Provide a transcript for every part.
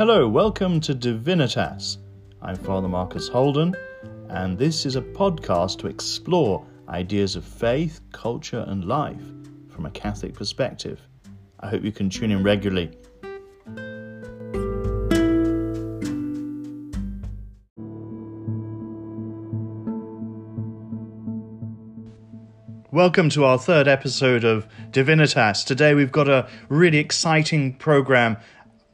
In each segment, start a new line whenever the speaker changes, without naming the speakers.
Hello, welcome to Divinitas. I'm Father Marcus Holden, and this is a podcast to explore ideas of faith, culture, and life from a Catholic perspective. I hope you can tune in regularly. Welcome to our third episode of Divinitas. Today we've got a really exciting program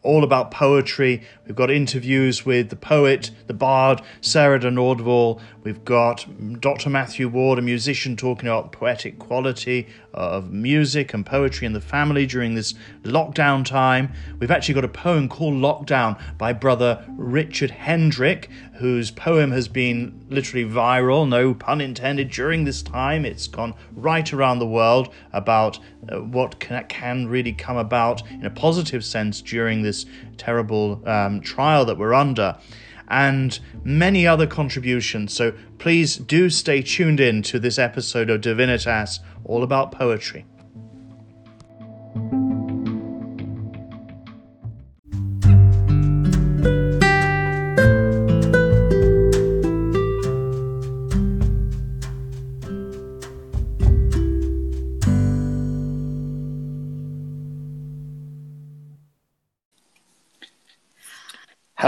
all about poetry. We've got interviews with the poet, the bard, Sarah de Nordwall. We've got Dr. Matthew Ward, a musician, talking about poetic quality of music and poetry in the family during this lockdown time. We've actually got a poem called Lockdown by brother Richard Hendrick, whose poem has been literally viral, no pun intended, during this time. It's gone right around the world about uh, what can, can, really come about in a positive sense during this terrible um, trial that we're under. And many other contributions. So please do stay tuned in to this episode of Divinitas, all about poetry.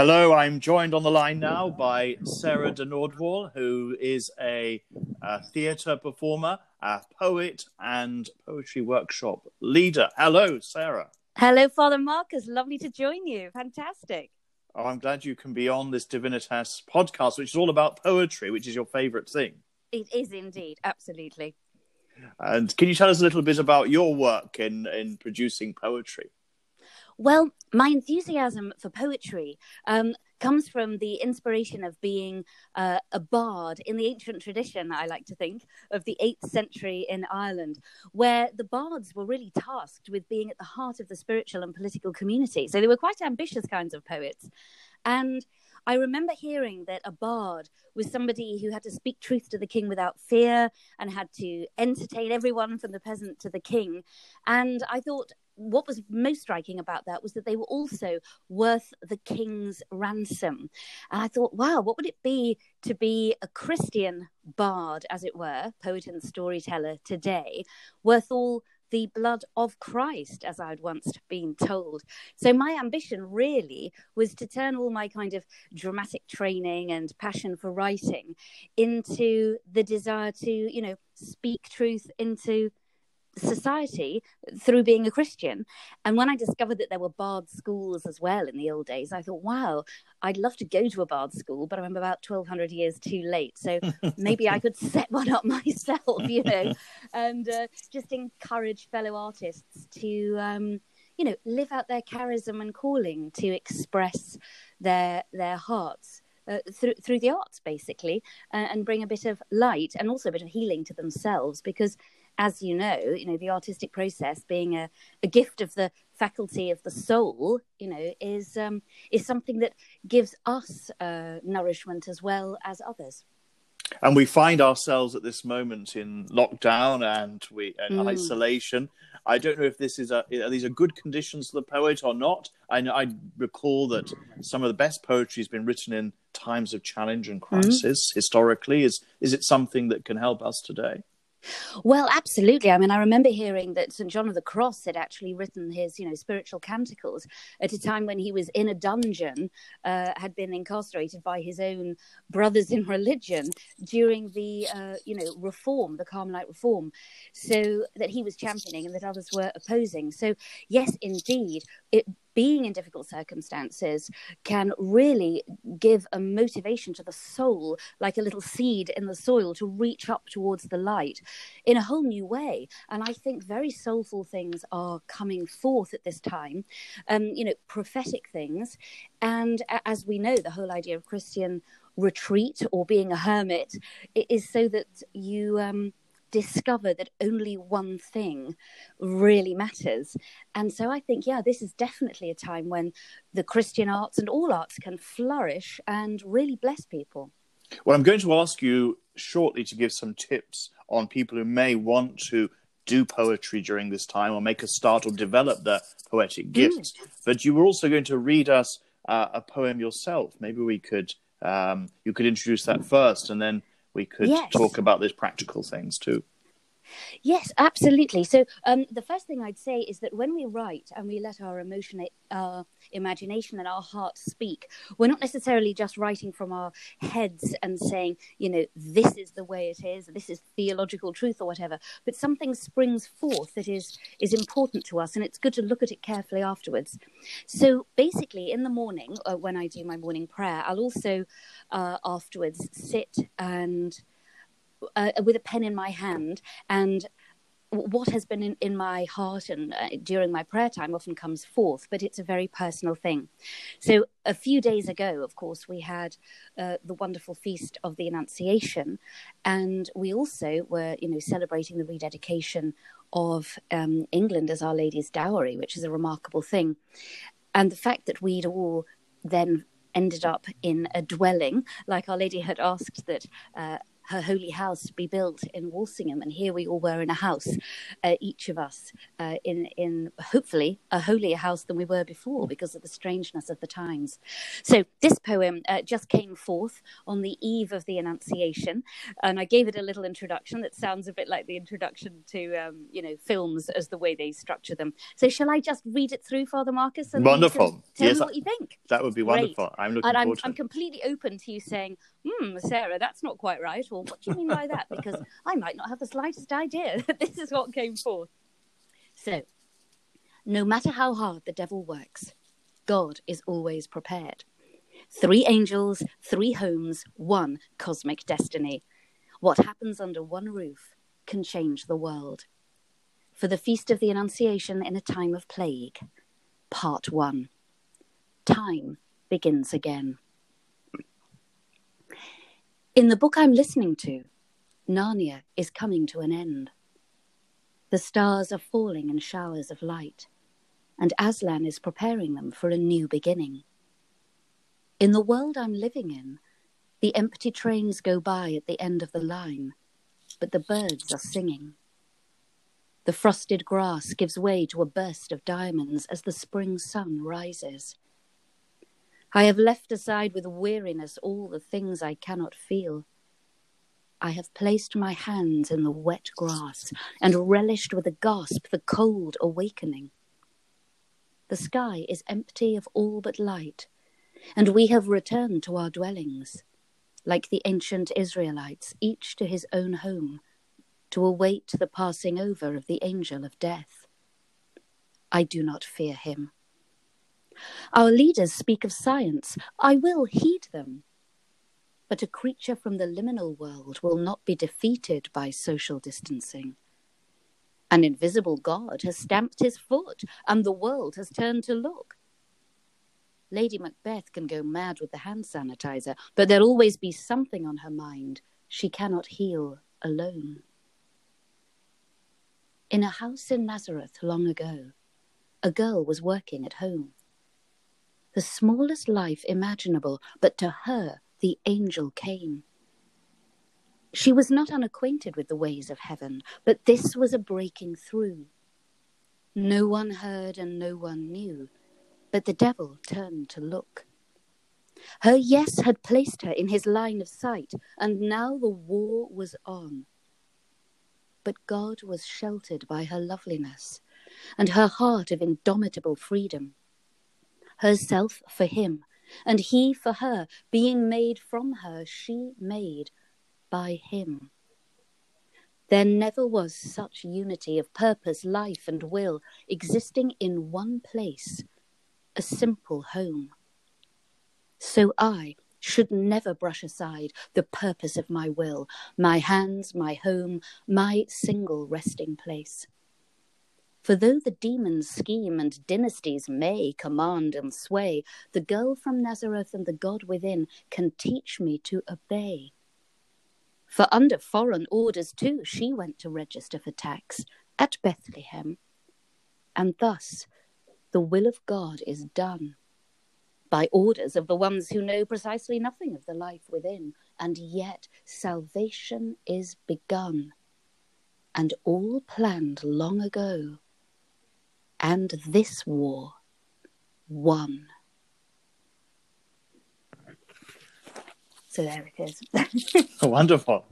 Hello, I'm joined on the line now by Sarah de Nordwall, who is a, a theatre performer, a poet, and poetry workshop leader. Hello, Sarah.
Hello, Father Marcus. Lovely to join you. Fantastic.
Oh, I'm glad you can be on this Divinitas podcast, which is all about poetry, which is your favourite thing.
It is indeed, absolutely.
And can you tell us a little bit about your work in, in producing poetry?
Well, my enthusiasm for poetry um, comes from the inspiration of being uh, a bard in the ancient tradition, I like to think, of the 8th century in Ireland, where the bards were really tasked with being at the heart of the spiritual and political community. So they were quite ambitious kinds of poets. And I remember hearing that a bard was somebody who had to speak truth to the king without fear and had to entertain everyone from the peasant to the king. And I thought, what was most striking about that was that they were also worth the king's ransom. And I thought, wow, what would it be to be a Christian bard, as it were, poet and storyteller today, worth all the blood of Christ, as I'd once been told. So, my ambition really was to turn all my kind of dramatic training and passion for writing into the desire to, you know, speak truth into society through being a Christian. And when I discovered that there were bard schools as well in the old days, I thought, wow, I'd love to go to a bard school, but I'm about 1200 years too late. So maybe I could set one up myself, you know, and uh, just encourage fellow artists to, um, you know, live out their charism and calling to express their their hearts. Uh, through through the arts, basically, uh, and bring a bit of light and also a bit of healing to themselves. Because as you know, you know, the artistic process being a, a gift of the faculty of the soul, you know, is um, is something that gives us uh, nourishment as well as others.
And we find ourselves at this moment in lockdown and we and mm. isolation. I don't know if this is a are these are good conditions for the poet or not. I I recall that some of the best poetry has been written in times of challenge and mm. crisis mm. historically. Is is it something that can help us today?
Well, absolutely. I mean, I remember hearing that St. John of the Cross had actually written his, you know, spiritual canticles at a time when he was in a dungeon, uh, had been incarcerated by his own brothers in religion during the, uh, you know, reform, the Carmelite reform, so that he was championing and that others were opposing. So, yes, indeed, it being in difficult circumstances can really give a motivation to the soul, like a little seed in the soil, to reach up towards the light in a whole new way. And I think very soulful things are coming forth at this time, um, you know, prophetic things. And as we know, the whole idea of Christian retreat or being a hermit is so that you. Um, discover that only one thing really matters. And so I think, yeah, this is definitely a time when the Christian arts and all arts can flourish and really bless people.
Well, I'm going to ask you shortly to give some tips on people who may want to do poetry during this time or make a start or develop their poetic gifts. Mm. But you were also going to read us uh, a poem yourself. Maybe we could um, you could introduce that first, and then we could
Yes.
talk about those practical things too.
Yes, absolutely. So um, the first thing I'd say is that when we write and we let our emotion, our imagination, and our heart speak, we're not necessarily just writing from our heads and saying, you know, this is the way it is, this is theological truth or whatever. But something springs forth that is is important to us, and it's good to look at it carefully afterwards. So basically, in the morning, uh, when I do my morning prayer, I'll also uh, afterwards sit and uh, with a pen in my hand. And what has been in, in my heart and uh, during my prayer time often comes forth but it's a very personal thing. So a few days ago of course we had uh, the wonderful feast of the annunciation. And we also were you know celebrating the rededication of um, england as our lady's dowry which is a remarkable thing. And the fact that we'd all then ended up in a dwelling like our lady had asked that uh, her holy house be built in Walsingham, and here we all were in a house, uh, each of us uh, in in hopefully a holier house than we were before because of the strangeness of the times. So this poem uh, just came forth on the eve of the Annunciation, and I gave it a little introduction that sounds a bit like the introduction to um, you know films as the way they structure them. So shall I just read it through, Father Marcus? and then you can
Wonderful.
Tell
Yes,
me what you think
That would be
Great.
wonderful. I'm looking
and I'm, I'm completely open to you saying, hmm, Sarah, that's not quite right, or what do you mean by that? Because I might not have the slightest idea that this is what came forth. So, no matter how hard the devil works, God is always prepared. Three angels, three homes, one cosmic destiny. What happens under one roof can change the world. For the Feast of the Annunciation in a Time of Plague, Part 1. Time begins again. In the book I'm listening to, Narnia is coming to an end. The stars are falling in showers of light, and Aslan is preparing them for a new beginning. In the world I'm living in, the empty trains go by at the end of the line, but the birds are singing. The frosted grass gives way to a burst of diamonds as the spring sun rises. I have left aside with weariness all the things I cannot feel. I have placed my hands in the wet grass and relished with a gasp the cold awakening. The sky is empty of all but light, and we have returned to our dwellings, like the ancient Israelites, each to his own home, to await the passing over of the angel of death. I do not fear him. Our leaders speak of science. I will heed them. But a creature from the liminal world will not be defeated by social distancing. An invisible God has stamped his foot, and the world has turned to look. Lady Macbeth can go mad with the hand sanitizer, but there'll always be something on her mind she cannot heal alone. In a house in Nazareth long ago, a girl was working at home the smallest life imaginable, but to her the angel came. She was not unacquainted with the ways of heaven, but this was a breaking through. No one heard and no one knew, but the devil turned to look. Her yes had placed her in his line of sight, and now the war was on. But God was sheltered by her loveliness and her heart of indomitable freedom herself for him, and he for her, being made from her, she made by him. There never was such unity of purpose, life, and will existing in one place, a simple home. So I should never brush aside the purpose of my will, my hands, my home, my single resting place. For though the demons scheme and dynasties may command and sway, the girl from Nazareth and the God within can teach me to obey. For under foreign orders too, she went to register for tax at Bethlehem. And thus the will of God is done by orders of the ones who know precisely nothing of the life within, and yet salvation is begun, and all planned long ago and this war won. So there it is.
Wonderful.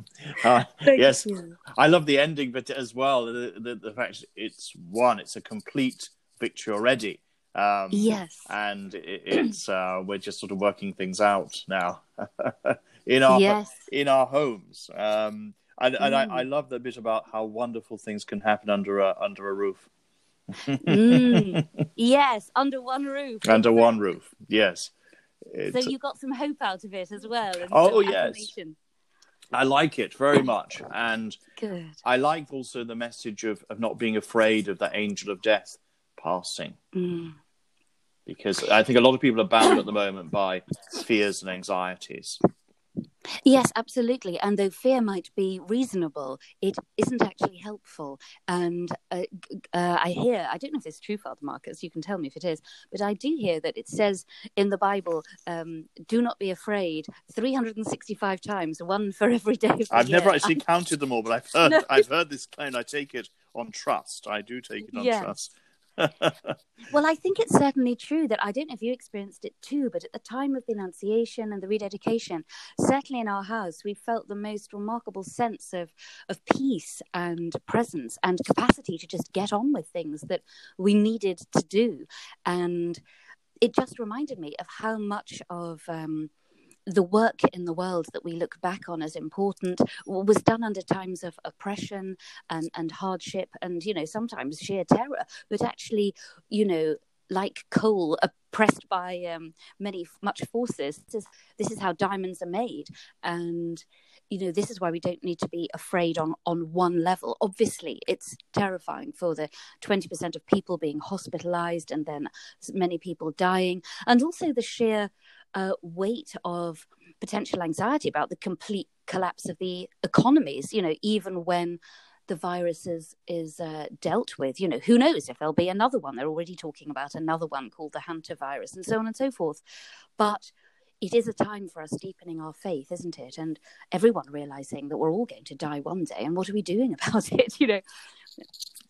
Uh, yes,
you.
I love the ending bit as well. The, the, the fact it's won, it's a complete victory already. Um,
Yes.
and it, it's uh, we're just sort of working things out now in our
Yes.
in our homes. Um, and and
Mm.
I, I love the bit about how wonderful things can happen under a under a roof,
Mm. yes, under one roof.
under one roof. Yes.
So you got some hope out of it as well. and
Oh, yes. I like it very much, and
Good.
I like also the message of, of not being afraid of the angel of death passing.
Mm.
because I think a lot of people are bound at the moment by fears and anxieties.
Yes, absolutely. And though fear might be reasonable, it isn't actually helpful. And uh, uh, I hear, I don't know if this is true, Father Marcus, you can tell me if it is, but I do hear that it says in the Bible, um, do not be afraid 365 times, one for every day of the
I've never
year.
actually counted them all, but I've heard
No.
I've heard this claim. I take it on trust. I do take it on
Yes.
trust.
Well, I think it's certainly true that I don't know if you experienced it too, but at the time of the Annunciation and the rededication, certainly in our house, we felt the most remarkable sense of of peace and presence and capacity to just get on with things that we needed to do, and it just reminded me of how much of um, the work in the world that we look back on as important was done under times of oppression and, and hardship and you know sometimes sheer terror but actually you know like coal oppressed by um, many much forces this is, this is how diamonds are made. And you know this is why we don't need to be afraid on on one level. Obviously it's terrifying for the 20% of people being hospitalized and then many people dying. And also the sheer uh, weight of potential anxiety about the complete collapse of the economies you know even when the virus is is uh, dealt with. You know who knows if there'll be another one? They're already talking about another one called the hantavirus and so on and so forth. But it is a time for us deepening our faith isn't it? And everyone realizing that we're all going to die one day and what are we doing about it you know?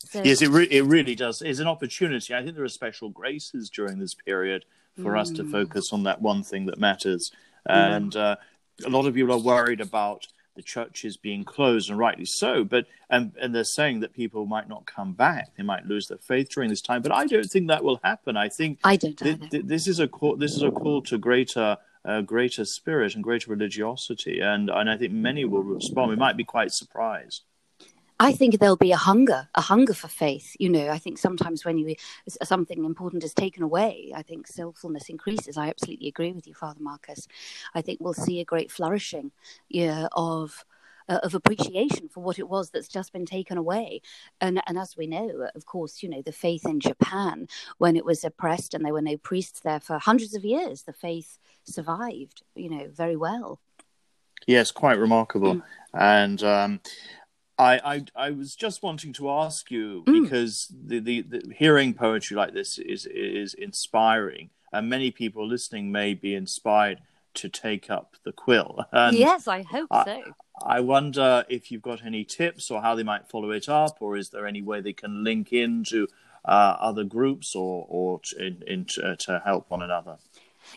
So,
Yes, it re- it really does. It's an opportunity. I think there are special graces during this period for us to
Mm.
focus on that one thing that matters. And uh, a lot of people are worried about the churches being closed, and rightly so. But and and they're saying that people might not come back; they might lose their faith during this time. But I don't think that will happen. I think
i don't
th- th- this is a call. This is a call to greater. Uh, greater spirit and greater religiosity, and and I think many will respond. We might be quite surprised.
I think there'll be a hunger, a hunger for faith. You know, I think sometimes when you something important is taken away, I think skillfulness increases. I absolutely agree with you, Father Marcus. I think we'll see a great flourishing, yeah, of uh, of appreciation for what it was that's just been taken away. And and as we know, of course, you know the faith in Japan when it was oppressed and there were no priests there for hundreds of years, the faith survived. You know, very well.
Yes, quite remarkable.
Mm.
And um, I, I, I was just wanting to ask you
Mm.
because the, the, the hearing poetry like this is is inspiring, and many people listening may be inspired to take up the quill. And
yes, I hope
I-
so.
I wonder if you've got any tips or how they might follow it up, or is there any way they can link into uh, other groups or or to, in, in, to, to help one another?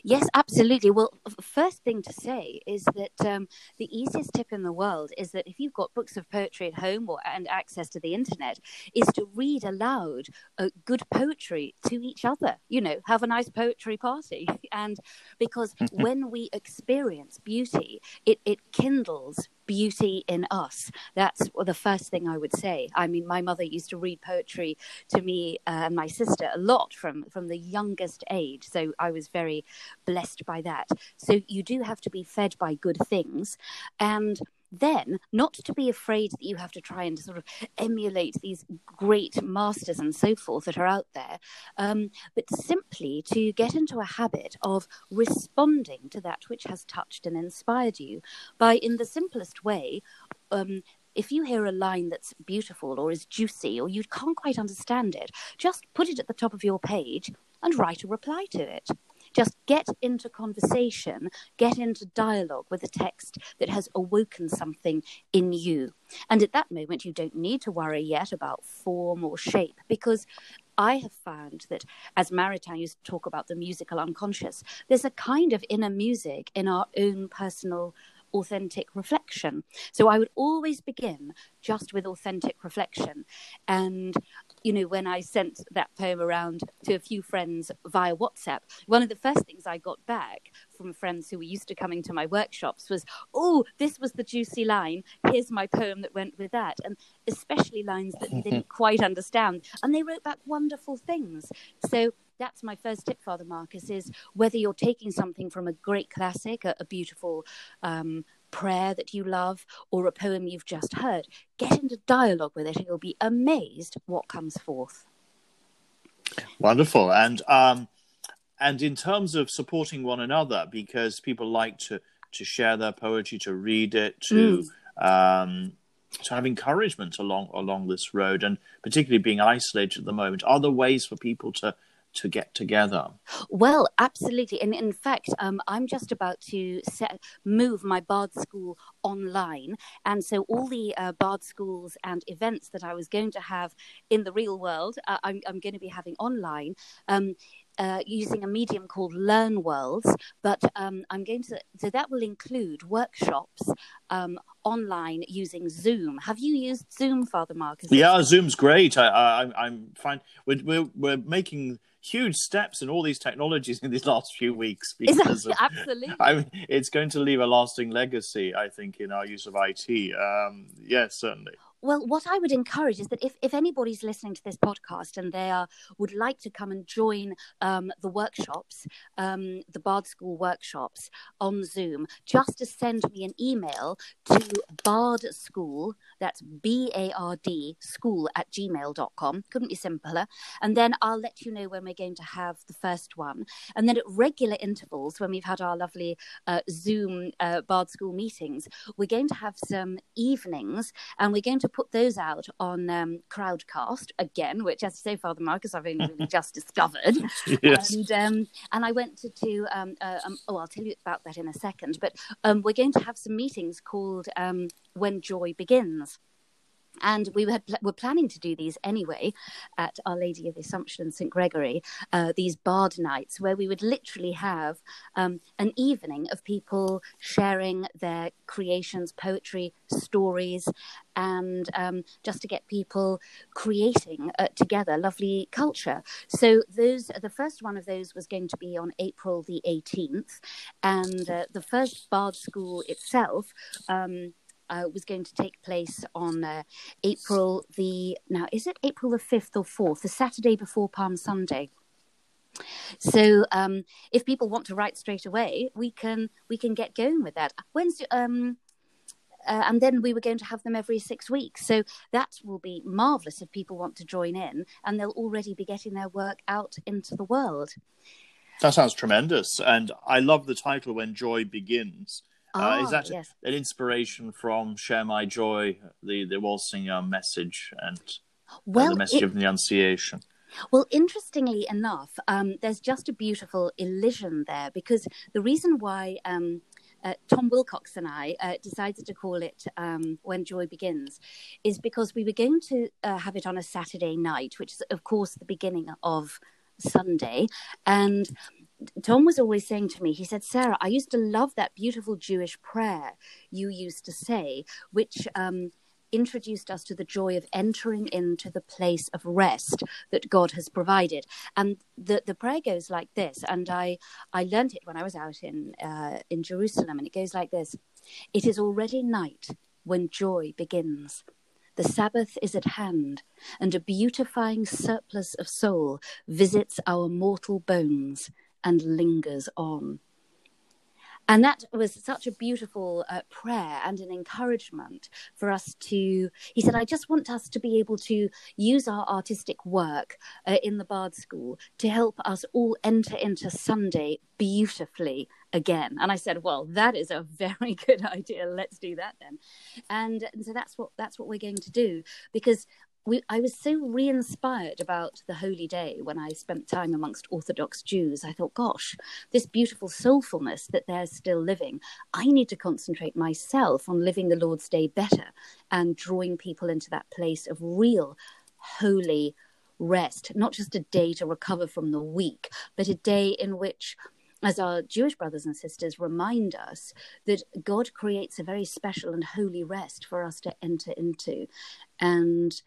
Yes, absolutely. Well, first thing to say is that um, the easiest tip in the world is that if you've got books of poetry at home or and access to the internet, is to read aloud uh, good poetry to each other. You know, have a nice poetry party, and because when we experience beauty, it it kindles beauty in us. That's the first thing I would say. I mean, my mother used to read poetry to me uh, and my sister a lot from from the youngest age, so I was very blessed by that. So you do have to be fed by good things, and then not to be afraid that you have to try and sort of emulate these great masters and so forth that are out there, um, but simply to get into a habit of responding to that which has touched and inspired you by, in the simplest way, um, if you hear a line that's beautiful or is juicy or you can't quite understand it, just put it at the top of your page and write a reply to it. Just get into conversation, get into dialogue with a text that has awoken something in you. And at that moment, you don't need to worry yet about form or shape because I have found that as Maritain used to talk about the musical unconscious, there's a kind of inner music in our own personal authentic reflection. So I would always begin just with authentic reflection. And, you know, when I sent that poem around to a few friends via WhatsApp, one of the first things I got back from friends who were used to coming to my workshops was, oh, this was the juicy line. Here's my poem that went with that. And especially lines that they didn't quite understand. And they wrote back wonderful things. So that's my first tip, Father Marcus, is whether you're taking something from a great classic, a, a beautiful um, prayer that you love, or a poem you've just heard, get into dialogue with it and you'll be amazed what comes forth.
Wonderful. And um, and in terms of supporting one another, because people like to to share their poetry, to read it, to mm. um, to have encouragement along along this road, and particularly being isolated at the moment, are there ways for people to to get together?
Well, absolutely. And in fact, um, I'm just about to set, move my Bard School online. And so all the uh, Bard schools and events that I was going to have in the real world, uh, I'm, I'm, going to be having online. Um, uh, using a medium called Learn Worlds, but um, I'm going to, so that will include workshops um, online using Zoom. Have you used Zoom, Father Marcus?
Yeah, Zoom's great. I, I, I'm fine. We're, we're, we're making huge steps in all these technologies in these last few weeks
because of, absolutely
I mean, it's going to leave a lasting legacy i think in our use of it um, yes certainly
well, what I would encourage is that if, if anybody's listening to this podcast and they are, would like to come and join um, the workshops, um, the Bard School workshops on Zoom, just to send me an email to Bard School, that's B A R D, school at gmail.com. Couldn't be simpler. And then I'll let you know when we're going to have the first one. And then at regular intervals, when we've had our lovely uh, Zoom uh, Bard School meetings, we're going to have some evenings and we're going to put those out on um, Crowdcast again, which, as I say, Father Marcus, I've only really just discovered.
yes.
And, um, and I went to, to um, uh, um, oh, I'll tell you about that in a second. But um, we're going to have some meetings called um, When Joy Begins and we had, were planning to do these anyway at Our Lady of the Assumption and St Gregory, uh, these bard nights, where we would literally have um, an evening of people sharing their creations, poetry, stories, and um, just to get people creating uh, together lovely culture. So those, the first one of those was going to be on April the 18th, and uh, the first bard school itself. Um, uh, was going to take place on uh, April the now is it April the fifth or fourth, the Saturday before Palm Sunday. So um, if people want to write straight away, we can we can get going with that. When's um, uh, and then we were going to have them every six weeks. So that will be marvelous if people want to join in, and they'll already be getting their work out into the world.
That sounds tremendous, and I love the title "When Joy Begins." Uh, is ah, that yes. an inspiration from "Share My Joy," the the Walsingham message and well, uh, the message it, of the Annunciation?
Well, interestingly enough, um, there's just a beautiful elision there because the reason why. Um, uh, Tom Wilcox and I uh, decided to call it um, When Joy Begins, is because we were going to uh, have it on a Saturday night, which is, of course, the beginning of Sunday. And Tom was always saying to me, he said, Sarah, I used to love that beautiful Jewish prayer you used to say, which um, introduced us to the joy of entering into the place of rest that God has provided. And the, the prayer goes like this, and I, I learned it when I was out in, uh, in Jerusalem, and it goes like this It is already night when joy begins. The Sabbath is at hand, and a beautifying surplus of soul visits our mortal bones and lingers on. And that was such a beautiful uh, prayer and an encouragement for us to. He said, I just want us to be able to use our artistic work uh, in the Bard School to help us all enter into Sunday beautifully again. And I said, well, that is a very good idea. Let's do that then. And, and so that's what that's what we're going to do because we, I was so re inspired about the holy day when I spent time amongst Orthodox Jews. I thought, gosh, this beautiful soulfulness that they're still living, I need to concentrate myself on living the Lord's Day better and drawing people into that place of real, holy rest, not just a day to recover from the week, but a day in which as our Jewish brothers and sisters remind us that God creates a very special and holy rest for us to enter into. And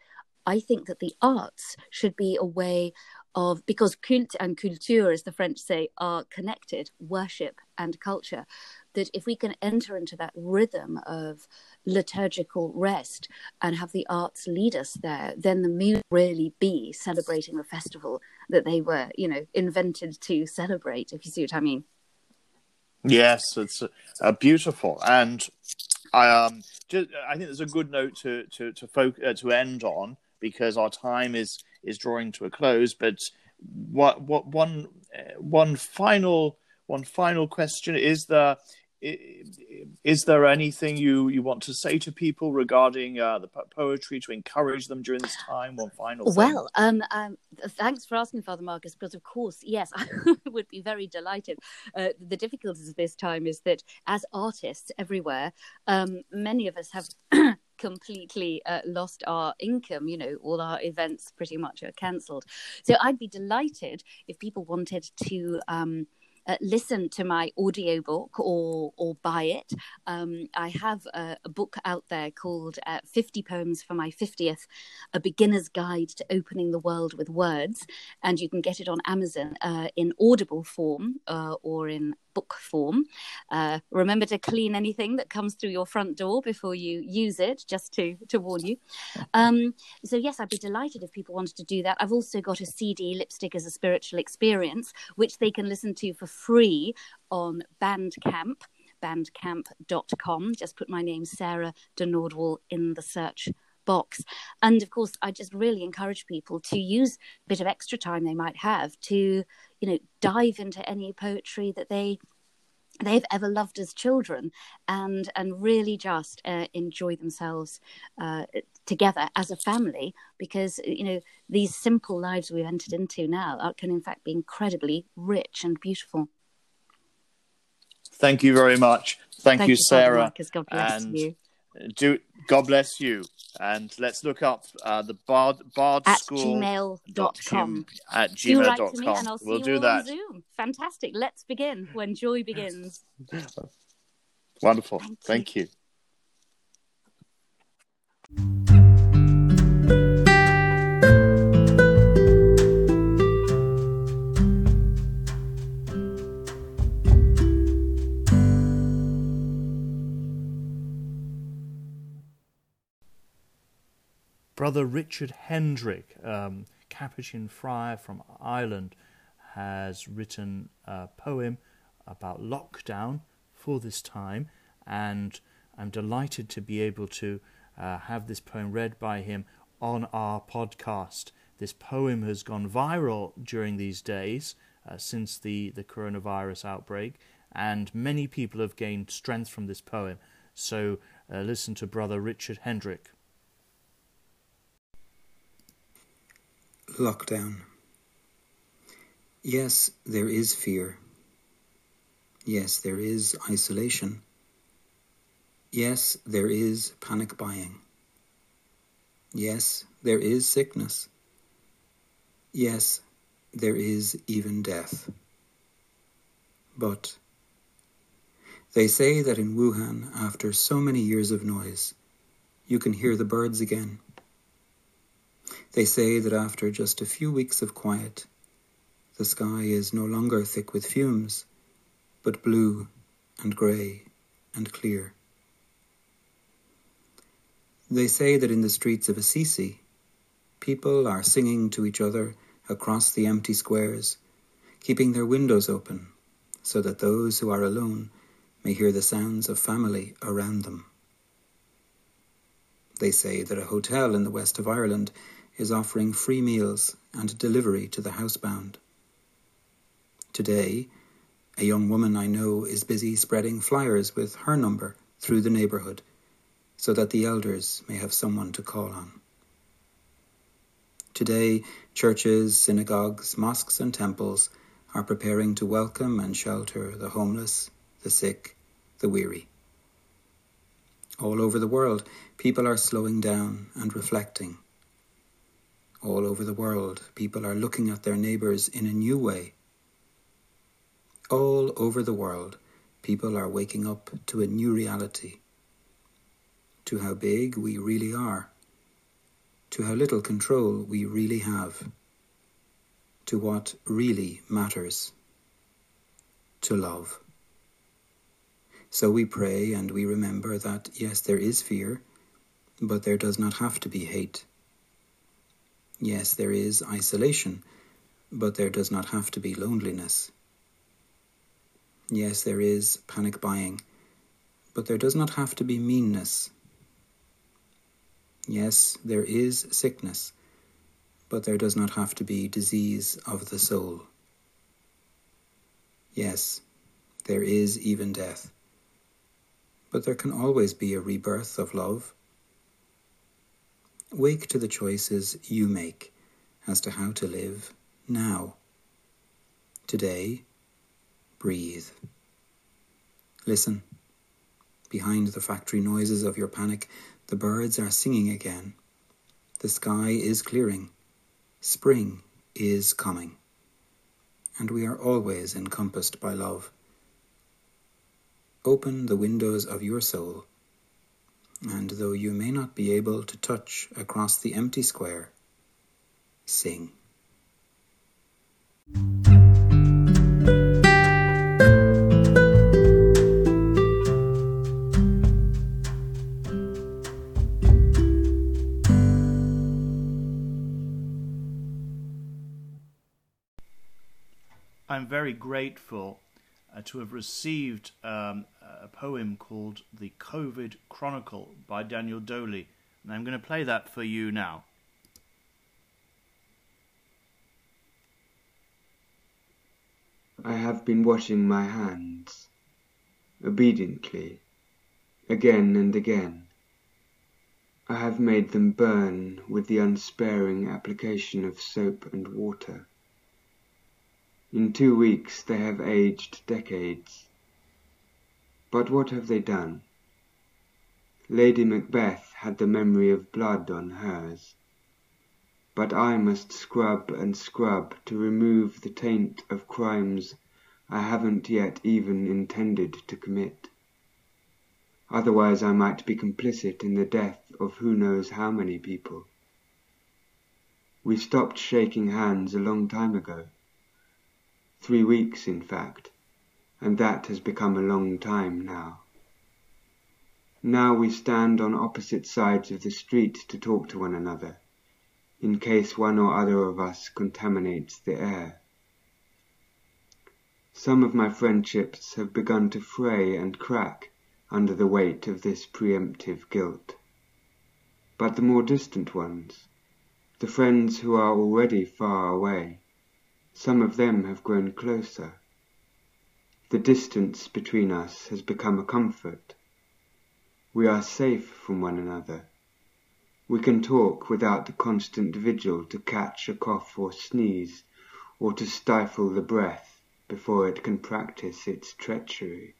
I think that the arts should be a way of because culte and culture, as the French say, are connected, worship and culture. That if we can enter into that rhythm of liturgical rest and have the arts lead us there, then the music really be celebrating the festival that they were, you know, invented to celebrate. If you see what I mean.
Yes, it's uh, beautiful, and I um, just, I think there's a good note to to to, folk, uh, to end on because our time is is drawing to a close. But what what one one final one final question is there is there anything you, you want to say to people regarding uh, the poetry to encourage them during this time? One final.
Well, um, um, thanks for asking, Father Marcus, because of course, yes, I would be very delighted. Uh, the difficulties of this time is that as artists everywhere, um, many of us have. completely uh, lost our income you know all our events pretty much are cancelled so i'd be delighted if people wanted to um, uh, listen to my audiobook or or buy it. Um, I have a, a, book out there called uh, 50 Poems for My 50th, A Beginner's Guide to Opening the World with Words. And you can get it on Amazon uh, in audible form uh, or in book form. Uh, remember to clean anything that comes through your front door before you use it, just to, to warn you. Um, so, yes, I'd be delighted if people wanted to do that. I've also got a CD, Lipstick as a Spiritual Experience, which they can listen to for free on Bandcamp bandcamp.com. Just put my name, Sarah de Nordwall, in the search box. And of course, I just really encourage people to use a bit of extra time they might have to you know dive into any poetry that they they've ever loved as children and and really just uh, enjoy themselves uh, together as a family because you know these simple lives we've entered into now are, can in fact be incredibly rich and beautiful.
Thank you very much. Thank, thank you, you sarah.
Marcus. god bless and you
do God bless you. And let's look up uh, the Bard Bard
at
School
gmail.com.
At gmail.com.
I'll see
we'll do that.
Zoom. Fantastic. Let's begin when joy begins.
Wonderful. Thank you. Thank you. Brother Richard Hendrick, um, Capuchin friar from Ireland, has written a poem about lockdown for this time, and I'm delighted to be able to uh, have this poem read by him on our podcast. This poem has gone viral during these days uh, since the, the coronavirus outbreak, and many people have gained strength from this poem. So uh, listen to Brother Richard Hendrick.
Lockdown. Yes, there is fear. Yes, there is isolation. Yes, there is panic buying. Yes, there is sickness. Yes, there is even death. But they say that in Wuhan, after so many years of noise, you can hear the birds again. They say that after just a few weeks of quiet, the sky is no longer thick with fumes, but blue and grey and clear. They say that in the streets of Assisi, people are singing to each other across the empty squares, keeping their windows open so that those who are alone may hear the sounds of family around them. They say that a hotel in the west of Ireland is offering free meals and delivery to the housebound. Today, a young woman I know is busy spreading flyers with her number through the neighbourhood so that the elders may have someone to call on. Today, churches, synagogues, mosques, and temples are preparing to welcome and shelter the homeless, the sick, the weary. All over the world, people are slowing down and reflecting All over the world, people are looking at their neighbours in a new way. All over the world, people are waking up to a new reality, to how big we really are, to how little control we really have, to what really matters, to love. So we pray and we remember that yes, there is fear, but there does not have to be hate. Yes, there is isolation, but there does not have to be loneliness. Yes, there is panic buying, but there does not have to be meanness. Yes, there is sickness, but there does not have to be disease of the soul. Yes, there is even death, but there can always be a rebirth of love. Wake to the choices you make as to how to live now. Today, breathe. Listen. Behind the factory noises of your panic, the birds are singing again. The sky is clearing. Spring is coming. And we are always encompassed by love. Open the windows of your soul, and though you may not be able to touch across the empty square, sing.
I'm very grateful uh, to have received um, a poem called The COVID Chronicle by Daniel Doley. And I'm going to play that for you now.
I have been washing my hands, obediently, again and again. I have made them burn with the unsparing application of soap and water. In two weeks they have aged decades. But what have they done? Lady Macbeth had the memory of blood on hers. But I must scrub and scrub to remove the taint of crimes I haven't yet even intended to commit. Otherwise I might be complicit in the death of who knows how many people. We stopped shaking hands a long time ago three weeks in fact, and that has become a long time now. Now we stand on opposite sides of the street to talk to one another, in case one or other of us contaminates the air. Some of my friendships have begun to fray and crack under the weight of this preemptive guilt. But the more distant ones, the friends who are already far away, some of them have grown closer. The distance between us has become a comfort. We are safe from one another. We can talk without the constant vigil to catch a cough or sneeze, or to stifle the breath before it can practice its treachery.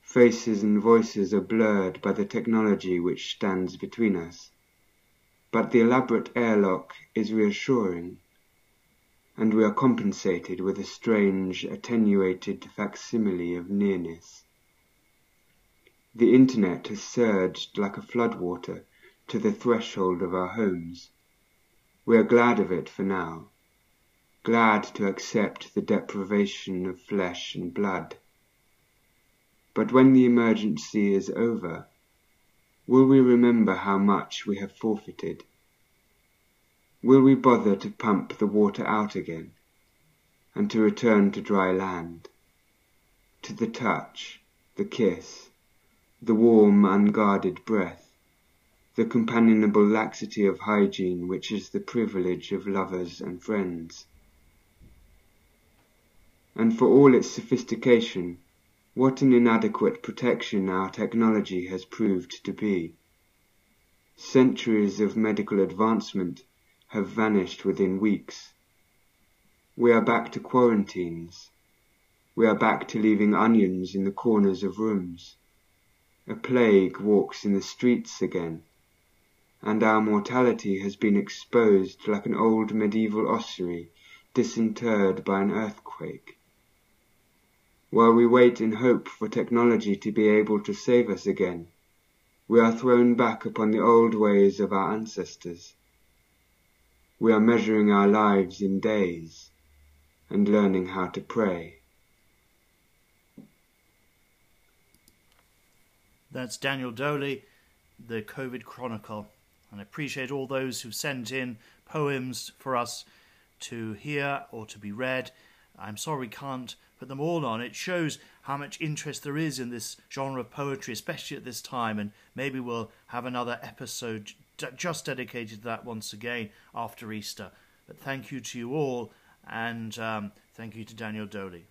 Faces and voices are blurred by the technology which stands between us, but the elaborate airlock is reassuring and we are compensated with a strange, attenuated facsimile of nearness. The internet has surged like a floodwater to the threshold of our homes. We are glad of it for now, glad to accept the deprivation of flesh and blood. But when the emergency is over, will we remember how much we have forfeited? Will we bother to pump the water out again, and to return to dry land, to the touch, the kiss, the warm, unguarded breath, the companionable laxity of hygiene which is the privilege of lovers and friends? And for all its sophistication, what an inadequate protection our technology has proved to be. Centuries of medical advancement have vanished within weeks. We are back to quarantines. We are back to leaving onions in the corners of rooms. A plague walks in the streets again, and our mortality has been exposed like an old medieval ossuary disinterred by an earthquake. While we wait in hope for technology to be able to save us again, we are thrown back upon the old ways of our ancestors. We are measuring our lives in days and learning how to pray.
That's Daniel Doley, the COVID Chronicle. And I appreciate all those who've sent in poems for us to hear or to be read. I'm sorry we can't put them all on. It shows how much interest there is in this genre of poetry, especially at this time, and maybe we'll have another episode just dedicated to that once again after Easter. But thank you to you all, and um, thank you to Daniel Doley.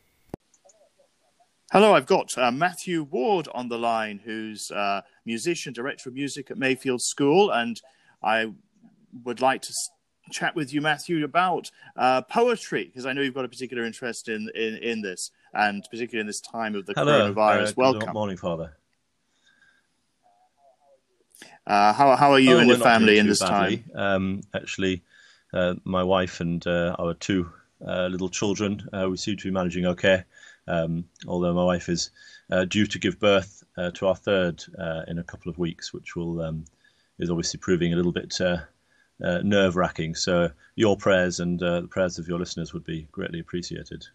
Hello, I've got uh, Matthew Ward on the line, who's uh, musician, director of music at Mayfield School, and I would like to chat with you, Matthew, about uh, poetry because I know you've got a particular interest in, in, in this, and particularly in this time of the
Hello.
coronavirus.
Uh,
Welcome.
Good morning, Father.
Uh, how how are you
Oh,
and your family in this
badly.
time?
Um, actually, uh, my wife and uh, our two uh, little children, uh, we seem to be managing okay. Um, although my wife is uh, due to give birth uh, to our third uh, in a couple of weeks, which will um, is obviously proving a little bit uh, uh, nerve wracking. So your prayers and uh, the prayers of your listeners would be greatly appreciated.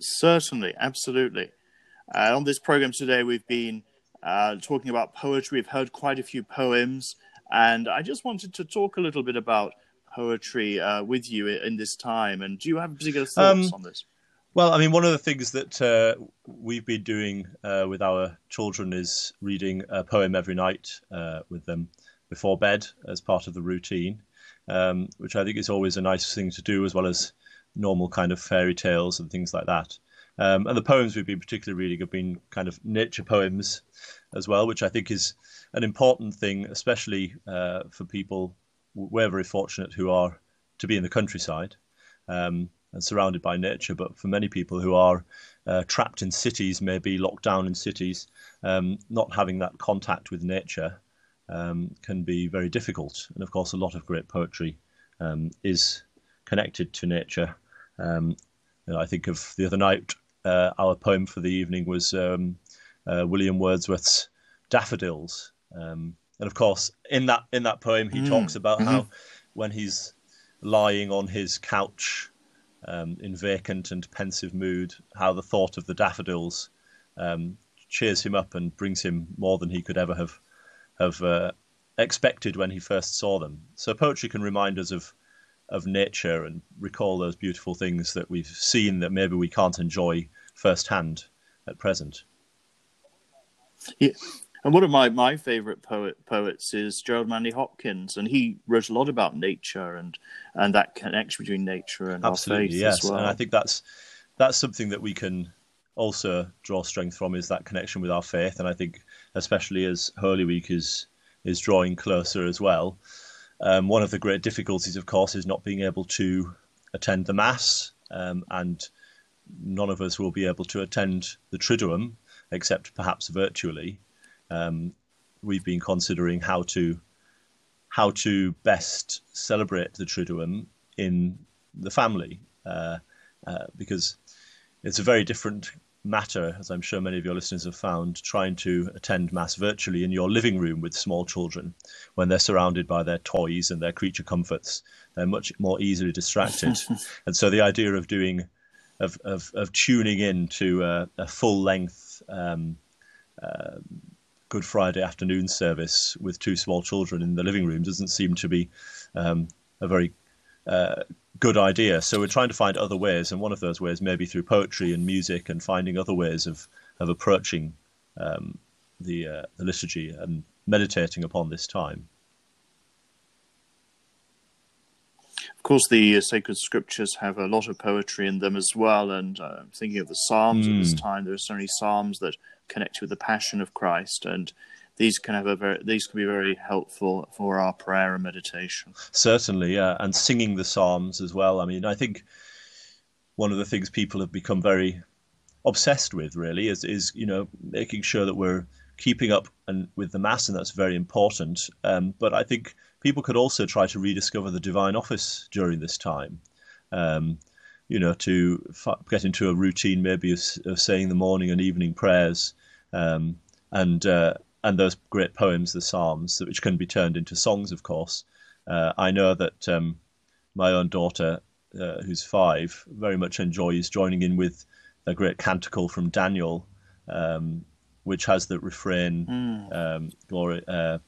Certainly, absolutely. Uh, on this program today, we've been uh, talking about poetry. We've heard quite a few poems, and I just wanted to talk a little bit about poetry uh, with you in this time. And do you have particular thoughts
Um,
on this?
Well, I mean, one of the things that uh, we've been doing uh, with our children is reading a poem every night uh, with them before bed as part of the routine, um, which I think is always a nice thing to do, as well as normal kind of fairy tales and things like that. Um, and the poems we've been particularly reading have been kind of nature poems as well, which I think is an important thing, especially uh, for people. We're very fortunate who are to be in the countryside. Um, and surrounded by nature. But for many people who are uh, trapped in cities, maybe locked down in cities, um, not having that contact with nature um, can be very difficult. And of course, a lot of great poetry um, is connected to nature. Um, you know, I think of the other night, our poem for the evening was um, uh, William Wordsworth's Daffodils. Um, and of course, in that in that poem, he
Mm.
talks about
Mhm.
how when he's lying on his couch um, in vacant and pensive mood, how the thought of the daffodils um, cheers him up and brings him more than he could ever have have uh, expected when he first saw them. So poetry can remind us of of nature and recall those beautiful things that we've seen that maybe we can't enjoy firsthand at present.
Yeah. And one of my, my favourite poet poets is Gerard Manley Hopkins, and he wrote a lot about nature and, and that connection between nature and our
Absolutely,
faith
yes.
as well.
And I think that's that's something that we can also draw strength from is that connection with our faith. And I think especially as Holy Week is is drawing closer as well. Um, one of the great difficulties, of course, is not being able to attend the Mass, um, and none of us will be able to attend the Triduum, except perhaps virtually. Um, we've been considering how to how to best celebrate the Triduum in the family, uh, uh, because it's a very different matter, as I'm sure many of your listeners have found, trying to attend Mass virtually in your living room with small children when they're surrounded by their toys and their creature comforts. They're much more easily distracted. and so the idea of doing, of, of, of tuning in to a, a full length um, uh, Good Friday afternoon service with two small children in the living room doesn't seem to be um, a very uh, good idea. So we're trying to find other ways, and one of those ways maybe through poetry and music, and finding other ways of of approaching um, the uh, the liturgy and meditating upon this time.
Of course, the uh, sacred scriptures have a lot of poetry in them as well. And uh, thinking of the Psalms at this
Mm.
time, there are so many Psalms that connect with the Passion of Christ, and these can have a very these can be very helpful for our prayer and meditation.
Certainly, yeah, and singing the psalms as well. I mean, I think one of the things people have become very obsessed with, really, is is you know making sure that we're keeping up and with the mass, and that's very important. Um, but I think people could also try to rediscover the divine office during this time. Um, you know, to f- get into a routine maybe of, of, saying the morning and evening prayers, um, and uh, and those great poems, the Psalms, which can be turned into songs, of course. Uh, I know that um, my own daughter, uh, who's five, very much enjoys joining in with a great canticle from Daniel, um, which has the refrain, mm. um, "Glory, uh,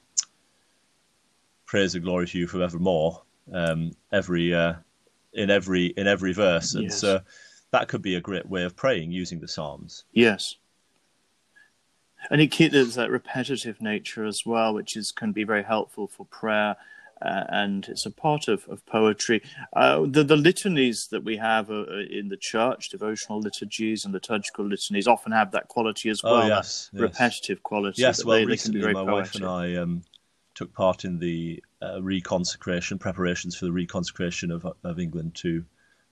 praise and glory to you forevermore." Um, every uh, in every in every verse, and yes. so that could be a great way of praying using the Psalms.
Yes, and it there's that repetitive nature as well, which is can be very helpful for prayer. Uh, and it's a part of, of poetry. Uh, the, the litanies that we have uh, uh in the church, devotional liturgies and liturgical litanies, often have that quality as oh, well. Oh, yes, yes. repetitive quality.
Yes, well, they, recently they my poetic. wife and I um, took part in the uh, reconsecration preparations for the reconsecration of of England to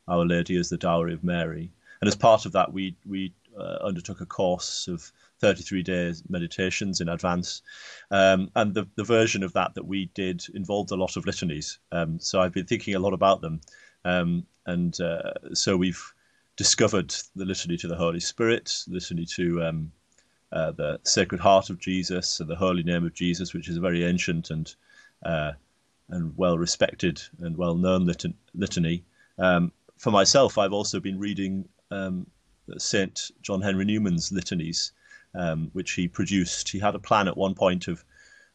Our Lady as the Dowry of Mary, and as part of that, we we uh, undertook a course of 33 days meditations in advance. Um, and the, the version of that that we did involved a lot of litanies. Um, so I've been thinking a lot about them. Um, and uh, so we've discovered the litany to the Holy Spirit, litany to um, uh, the Sacred Heart of Jesus and the Holy Name of Jesus, which is a very ancient and uh, and well respected and well known litan- litany. Um, for myself, I've also been reading um, Saint John Henry Newman's litanies, um, which he produced. He had a plan at one point of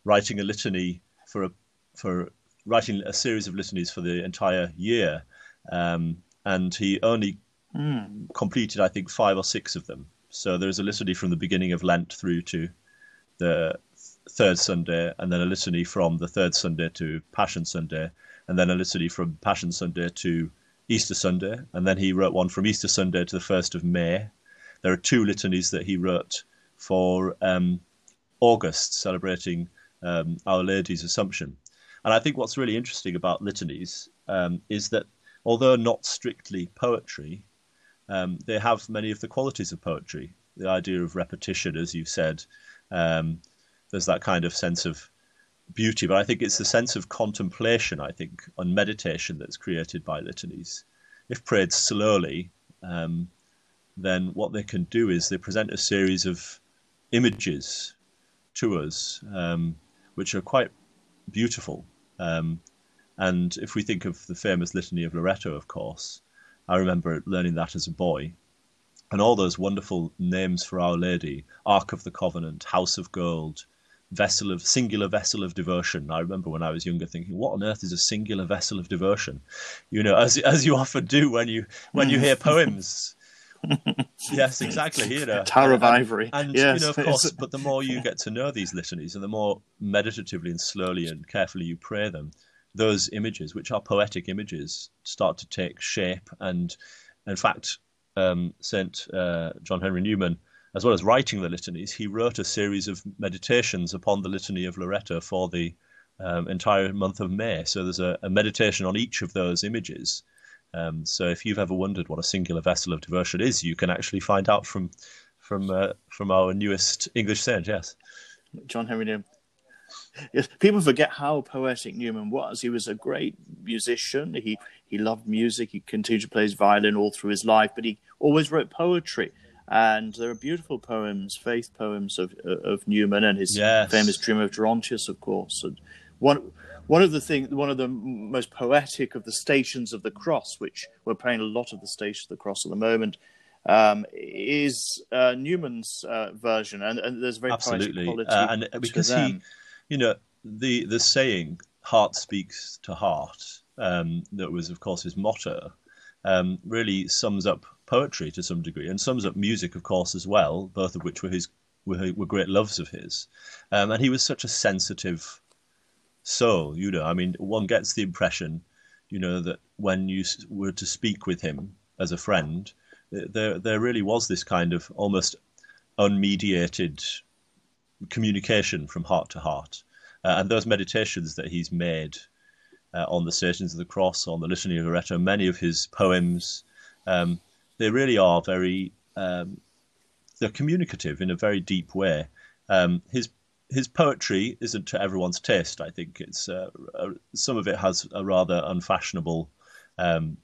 writing a litany for a for writing a series of litanies for the entire year, um, and he only mm. completed, I think, five or six of them. So there is a litany from the beginning of Lent through to the third Sunday, and then a litany from the third Sunday to Passion Sunday, and then a litany from Passion Sunday to Easter Sunday, and then he wrote one from Easter Sunday to the first of May. There are two litanies that he wrote for um, August, celebrating um, Our Lady's Assumption. And I think what's really interesting about litanies um, is that although not strictly poetry, um, they have many of the qualities of poetry. The idea of repetition, as you said, um, there's that kind of sense of beauty, but I think it's the sense of contemplation, I think, and meditation that's created by litanies. If prayed slowly, um, then what they can do is they present a series of images to us, um, which are quite beautiful. Um, and if we think of the famous Litany of Loreto, of course, I remember learning that as a boy. And all those wonderful names for Our Lady Ark of the Covenant, House of Gold, vessel of singular vessel of devotion. I remember when I was younger thinking, what on earth is a singular vessel of devotion? You know, as as you often do when you when you hear poems yes, exactly. You know,
Tower of
and,
Ivory.
And
yes.
you know, of course, but the more you get to know these litanies, and the more meditatively and slowly and carefully you pray them, those images, which are poetic images, start to take shape. And in fact, um, Saint uh, John Henry Newman, as well as writing the litanies, he wrote a series of meditations upon the litany of Loreto for the um, entire month of May. So there's a, a meditation on each of those images um, so if you've ever wondered what a singular vessel of devotion is, you can actually find out from from uh, from our newest English saint. Yes,
John Henry Newman. Yes, people forget how poetic Newman was. He was a great musician. He he loved music. He continued to play his violin all through his life, but he always wrote poetry. And there are beautiful poems, faith poems of of Newman and his yes. famous Dream of Gerontius, of course. And one one of the thing, one of the most poetic of the stations of the cross, which we're playing a lot of the stations of the cross at the moment, um, is uh, Newman's uh, version, and, and, there's very
absolutely,
quality
uh, and because he, you know, the the saying "heart speaks to heart," um, that was, of course, his motto, um, really sums up poetry to some degree, and sums up music, of course, as well. Both of which were his were, were great loves of his, um, and he was such a sensitive soul. You know, I mean, one gets the impression, you know, that when you were to speak with him as a friend, there there really was this kind of almost unmediated communication from heart to heart, uh, and those meditations that he's made uh, on the Stations of the Cross, on the Litany of Loreto, many of his poems, um, they really are very um, they're communicative in a very deep way. Um, his his poetry isn't to everyone's taste. I think it's uh, uh, some of it has a rather unfashionable um,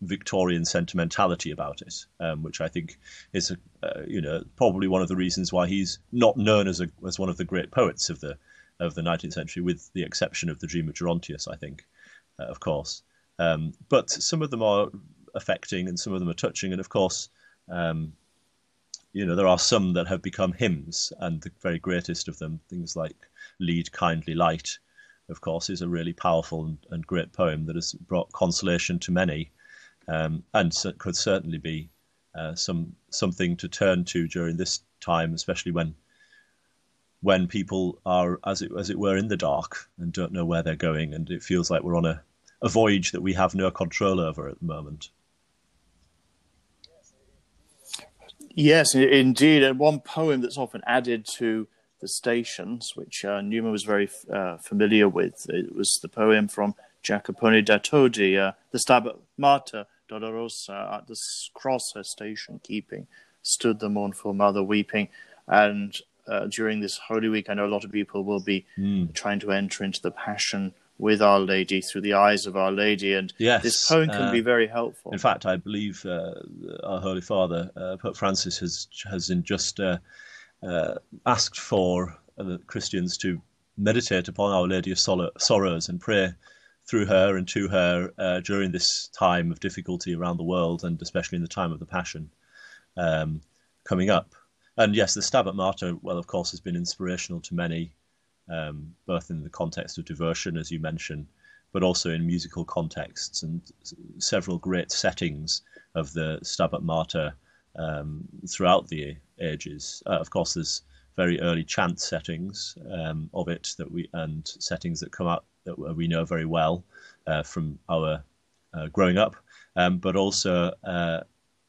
Victorian sentimentality about it, um, which I think is, a, uh, you know, probably one of the reasons why he's not known as a, as one of the great poets of the of the 19th century, with the exception of the Dream of Gerontius, I think, uh, of course. Um, but some of them are affecting, and some of them are touching, and of course, um, you know, there are some that have become hymns, and the very greatest of them, things like "Lead Kindly Light," of course, is a really powerful and, and great poem that has brought consolation to many um, and so could certainly be uh, some something to turn to during this time, especially when when people are as it as it were in the dark and don't know where they're going, and it feels like we're on a, a voyage that we have no control over at the moment.
Yes, indeed, and one poem that's often added to the stations, which uh, Newman was very uh, familiar with, it was the poem from Jacopone da Todi, uh, the Stabat Mater, Dolorosa at the cross her station keeping, stood the mournful mother weeping. And uh, during this Holy Week, I know a lot of people will be mm. trying to enter into the Passion with Our Lady through the eyes of Our Lady, and
yes,
this poem can uh, be very helpful.
In fact, I believe uh, our Holy Father, uh, Pope Francis, has has in just uh, uh, asked for Christians to meditate upon Our Lady of Sorrows and pray through her and to her uh, during this time of difficulty around the world, and especially in the time of the Passion um, coming up. And yes, the Stabat Mater, well, of course, has been inspirational to many, um, both in the context of diversion, as you mentioned, but also in musical contexts and several great settings of the Stabat Mater um, throughout the ages. Uh, of course, there's very early chant settings um, of it that we and settings that come up that we know very well uh, from our uh, growing up, um, but also uh,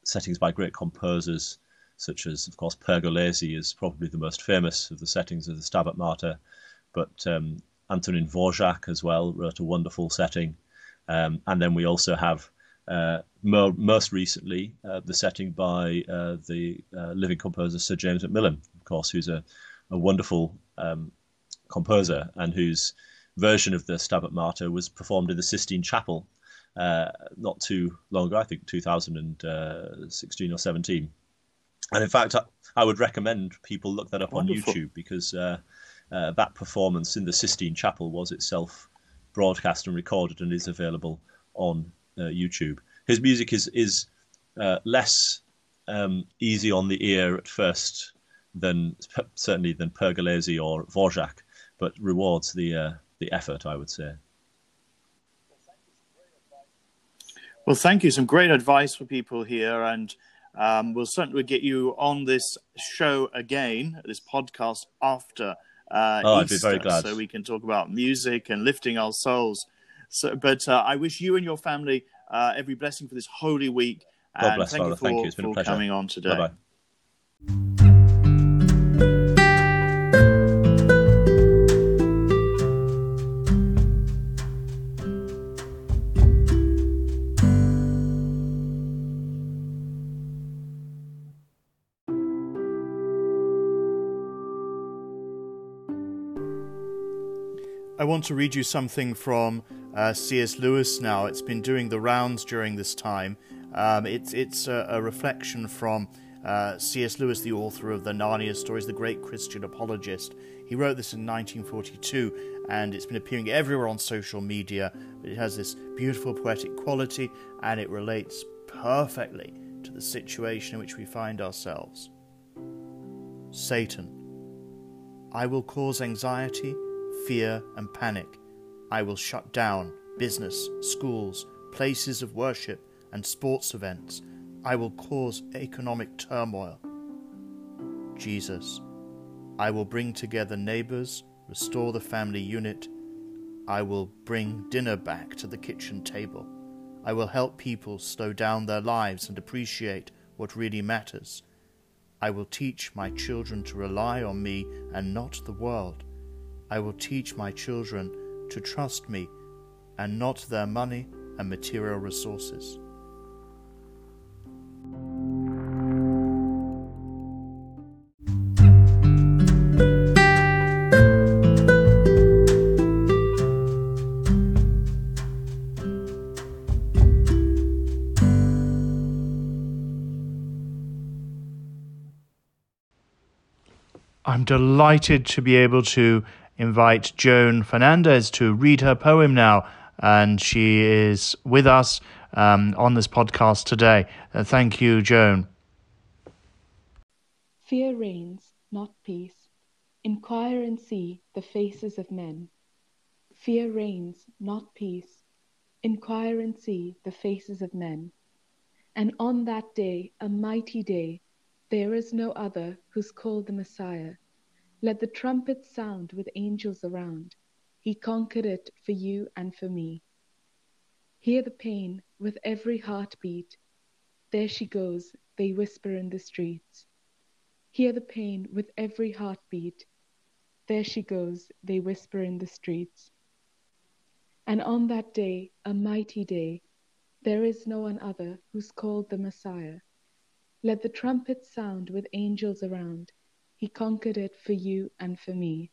settings by great composers such as, of course, Pergolesi is probably the most famous of the settings of the Stabat Mater, but um, Antonin Dvorak as well wrote a wonderful setting. Um, and then we also have uh, more, most recently uh, the setting by uh, the uh, living composer Sir James MacMillan, of course, who's a, a wonderful um, composer and whose version of the Stabat Mater was performed in the Sistine Chapel uh, not too long ago, I think 2016 or 17. And in fact, I, I would recommend people look that up Wonderful. on YouTube because uh, that performance in the Sistine Chapel was itself broadcast and recorded and is available on uh, YouTube. His music is is uh, less um, easy on the ear at first than certainly than Pergolesi or Dvorak, but rewards the uh, the effort, I would say.
Well, thank you. Some great advice for people here, and um, we'll certainly get you on this show again, this podcast after uh, oh, Easter, I'd be very glad. so we can talk about music and lifting our souls. So, but uh, I wish you and your family uh, every blessing for this holy week.
God and bless, thank
Father.
You for, thank you. It's been a pleasure.
coming on today.
Bye-bye.
Want to read you something from uh, C.S. Lewis now. It's been doing the rounds during this time. Um, it's it's a, a reflection from uh, C.S. Lewis, the author of the Narnia stories, the great Christian apologist. He wrote this in 1942, and it's been appearing everywhere on social media. But it has this beautiful poetic quality, and it relates perfectly to the situation in which we find ourselves. Satan, I will cause anxiety fear, and panic. I will shut down business, schools, places of worship, and sports events. I will cause economic turmoil. Jesus, I will bring together neighbors, restore the family unit. I will bring dinner back to the kitchen table. I will help people slow down their lives and appreciate what really matters. I will teach my children to rely on me and not the world. I will teach my children to trust me and not their money and material resources. I'm delighted to be able to invite Joan Fernandez to read her poem now, and she is with us um, on this podcast today. Uh, thank you, Joan.
Fear reigns, not peace. Inquire and see the faces of men. Fear reigns, not peace. Inquire and see the faces of men. And on that day, a mighty day, there is no other who's called the Messiah. Let the trumpet sound with angels around. He conquered it for you and for me. Hear the pain with every heartbeat. There she goes, they whisper in the streets. Hear the pain with every heartbeat. There she goes, they whisper in the streets. And on that day, a mighty day, there is no one other who's called the Messiah. Let the trumpet sound with angels around. He conquered it for you and for me.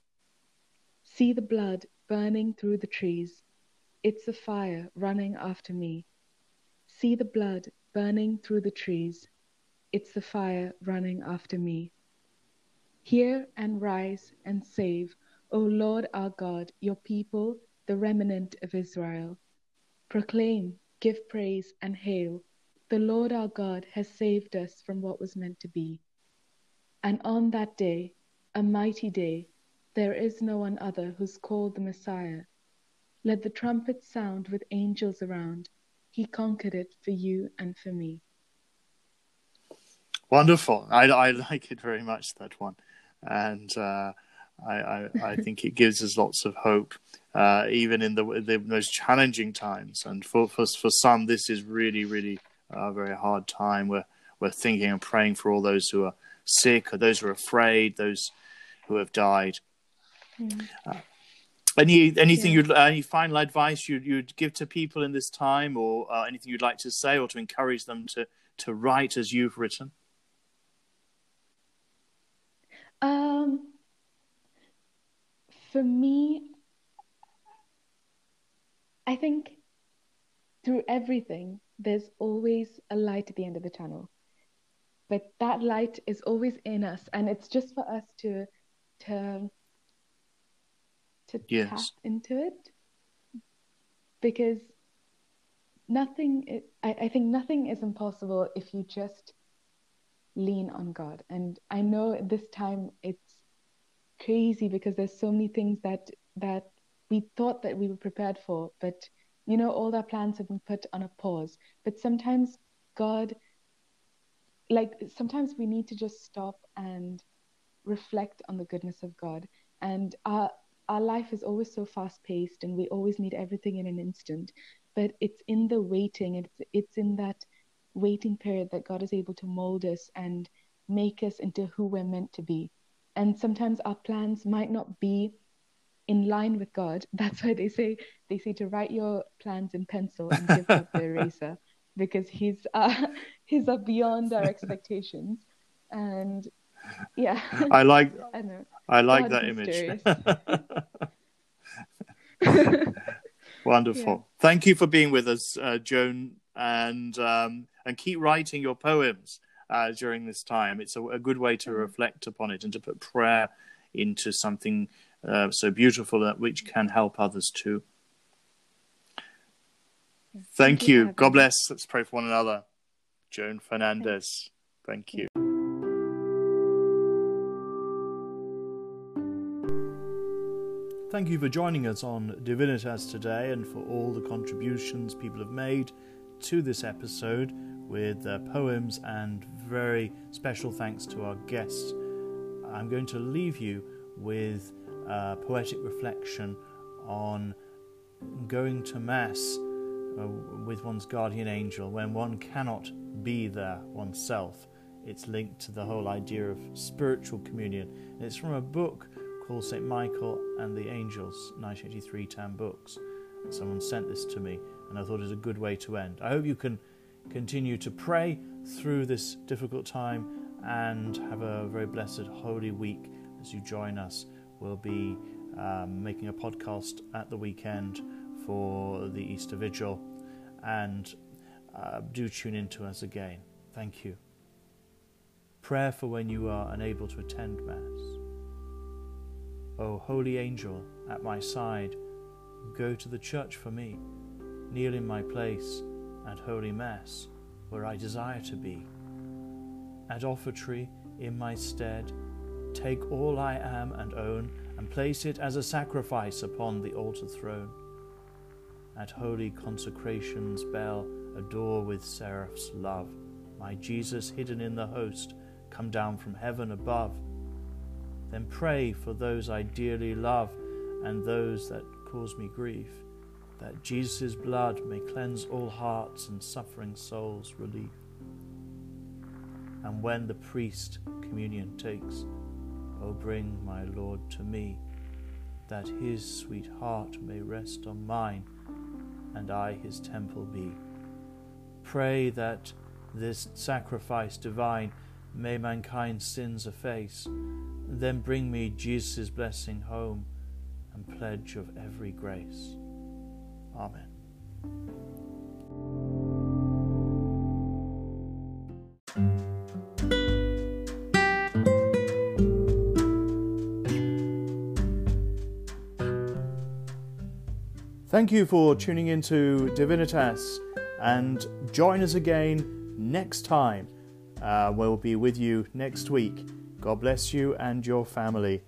See the blood burning through the trees. It's the fire running after me. See the blood burning through the trees. It's the fire running after me. Hear and rise and save, O Lord our God, your people, the remnant of Israel. Proclaim Give praise and hail. The Lord our God has saved us from what was meant to be. And on that day, a mighty day, there is no one other who's called the Messiah. Let the trumpet sound with angels around. He conquered it for you and for me.
Wonderful. I, I like it very much, that one. And uh, I, I, I think it gives us lots of hope uh, even in the the most challenging times. And for for for some, this is really really a very hard time. We're we're thinking and praying for all those who are sick, or those who are afraid, those who have died. Mm. Uh, any anything yeah. you'd any final advice you'd you'd give to people in this time, or uh, anything you'd like to say, or to encourage them to to write as you've written?
Um, for me, I think through everything, there's always a light at the end of the tunnel. But that light is always in us, and it's just for us to to to yes. tap into it. Because nothing, I, I think nothing is impossible if you just lean on God. And I know this time it's crazy because there's so many things that that we thought that we were prepared for, but you know, all our plans have been put on a pause. But sometimes God, like, sometimes we need to just stop and reflect on the goodness of God. And our our life is always so fast paced, and we always need everything in an instant. But it's in the waiting, it's it's in that waiting period that God is able to mold us and make us into who we're meant to be. And sometimes our plans might not be in line with God. That's why they say they say to write your plans in pencil and give up the eraser because he's uh, he's uh, beyond our expectations. And yeah,
I like I, know. I like that image. Wonderful. Yeah. Thank you for being with us, uh, Joan, and um, and keep writing your poems uh, during this time. It's a, a good way to mm-hmm. reflect upon it and to put prayer into something uh, so beautiful that which can help others too. Thank, Thank you. you. God bless. Let's pray for one another. Joan Fernandez. Thank you. Thank you for joining us on Divinitas today and for all the contributions people have made to this episode with their poems and very special thanks to our guests. I'm going to leave you with uh, poetic reflection on going to Mass uh, with one's guardian angel when one cannot be there oneself. It's linked to the whole idea of spiritual communion. It's from a book called St. Michael and the Angels, 1983 TAN Books. Someone sent this to me, and I thought it was a good way to end. I hope you can continue to pray through this difficult time and have a very blessed Holy Week as you join us We'll be um, making a podcast at the weekend for the Easter Vigil, and uh, do tune in to us again. Thank you. Prayer for when you are unable to attend Mass.
O holy angel at my side, go to the church for me, kneel in my place at Holy Mass, where I desire to be. At offertory, in my stead, take all I am and own, and place it as a sacrifice upon the altar throne. At holy consecration's bell, adore with seraphs' love my Jesus hidden in the host, come down from heaven above. Then pray for those I dearly love and those that cause me grief, that Jesus' blood may cleanse all hearts and suffering souls relief. And when the priest communion takes, O bring my Lord to me, that his sweet heart may rest on mine, and I his temple be. Pray that this sacrifice divine may mankind's sins efface. Then bring me Jesus' blessing home and pledge of every grace. Amen. Thank you for tuning into Divinitas and join us again next time. Uh, we'll be with you next week. God bless you and your family.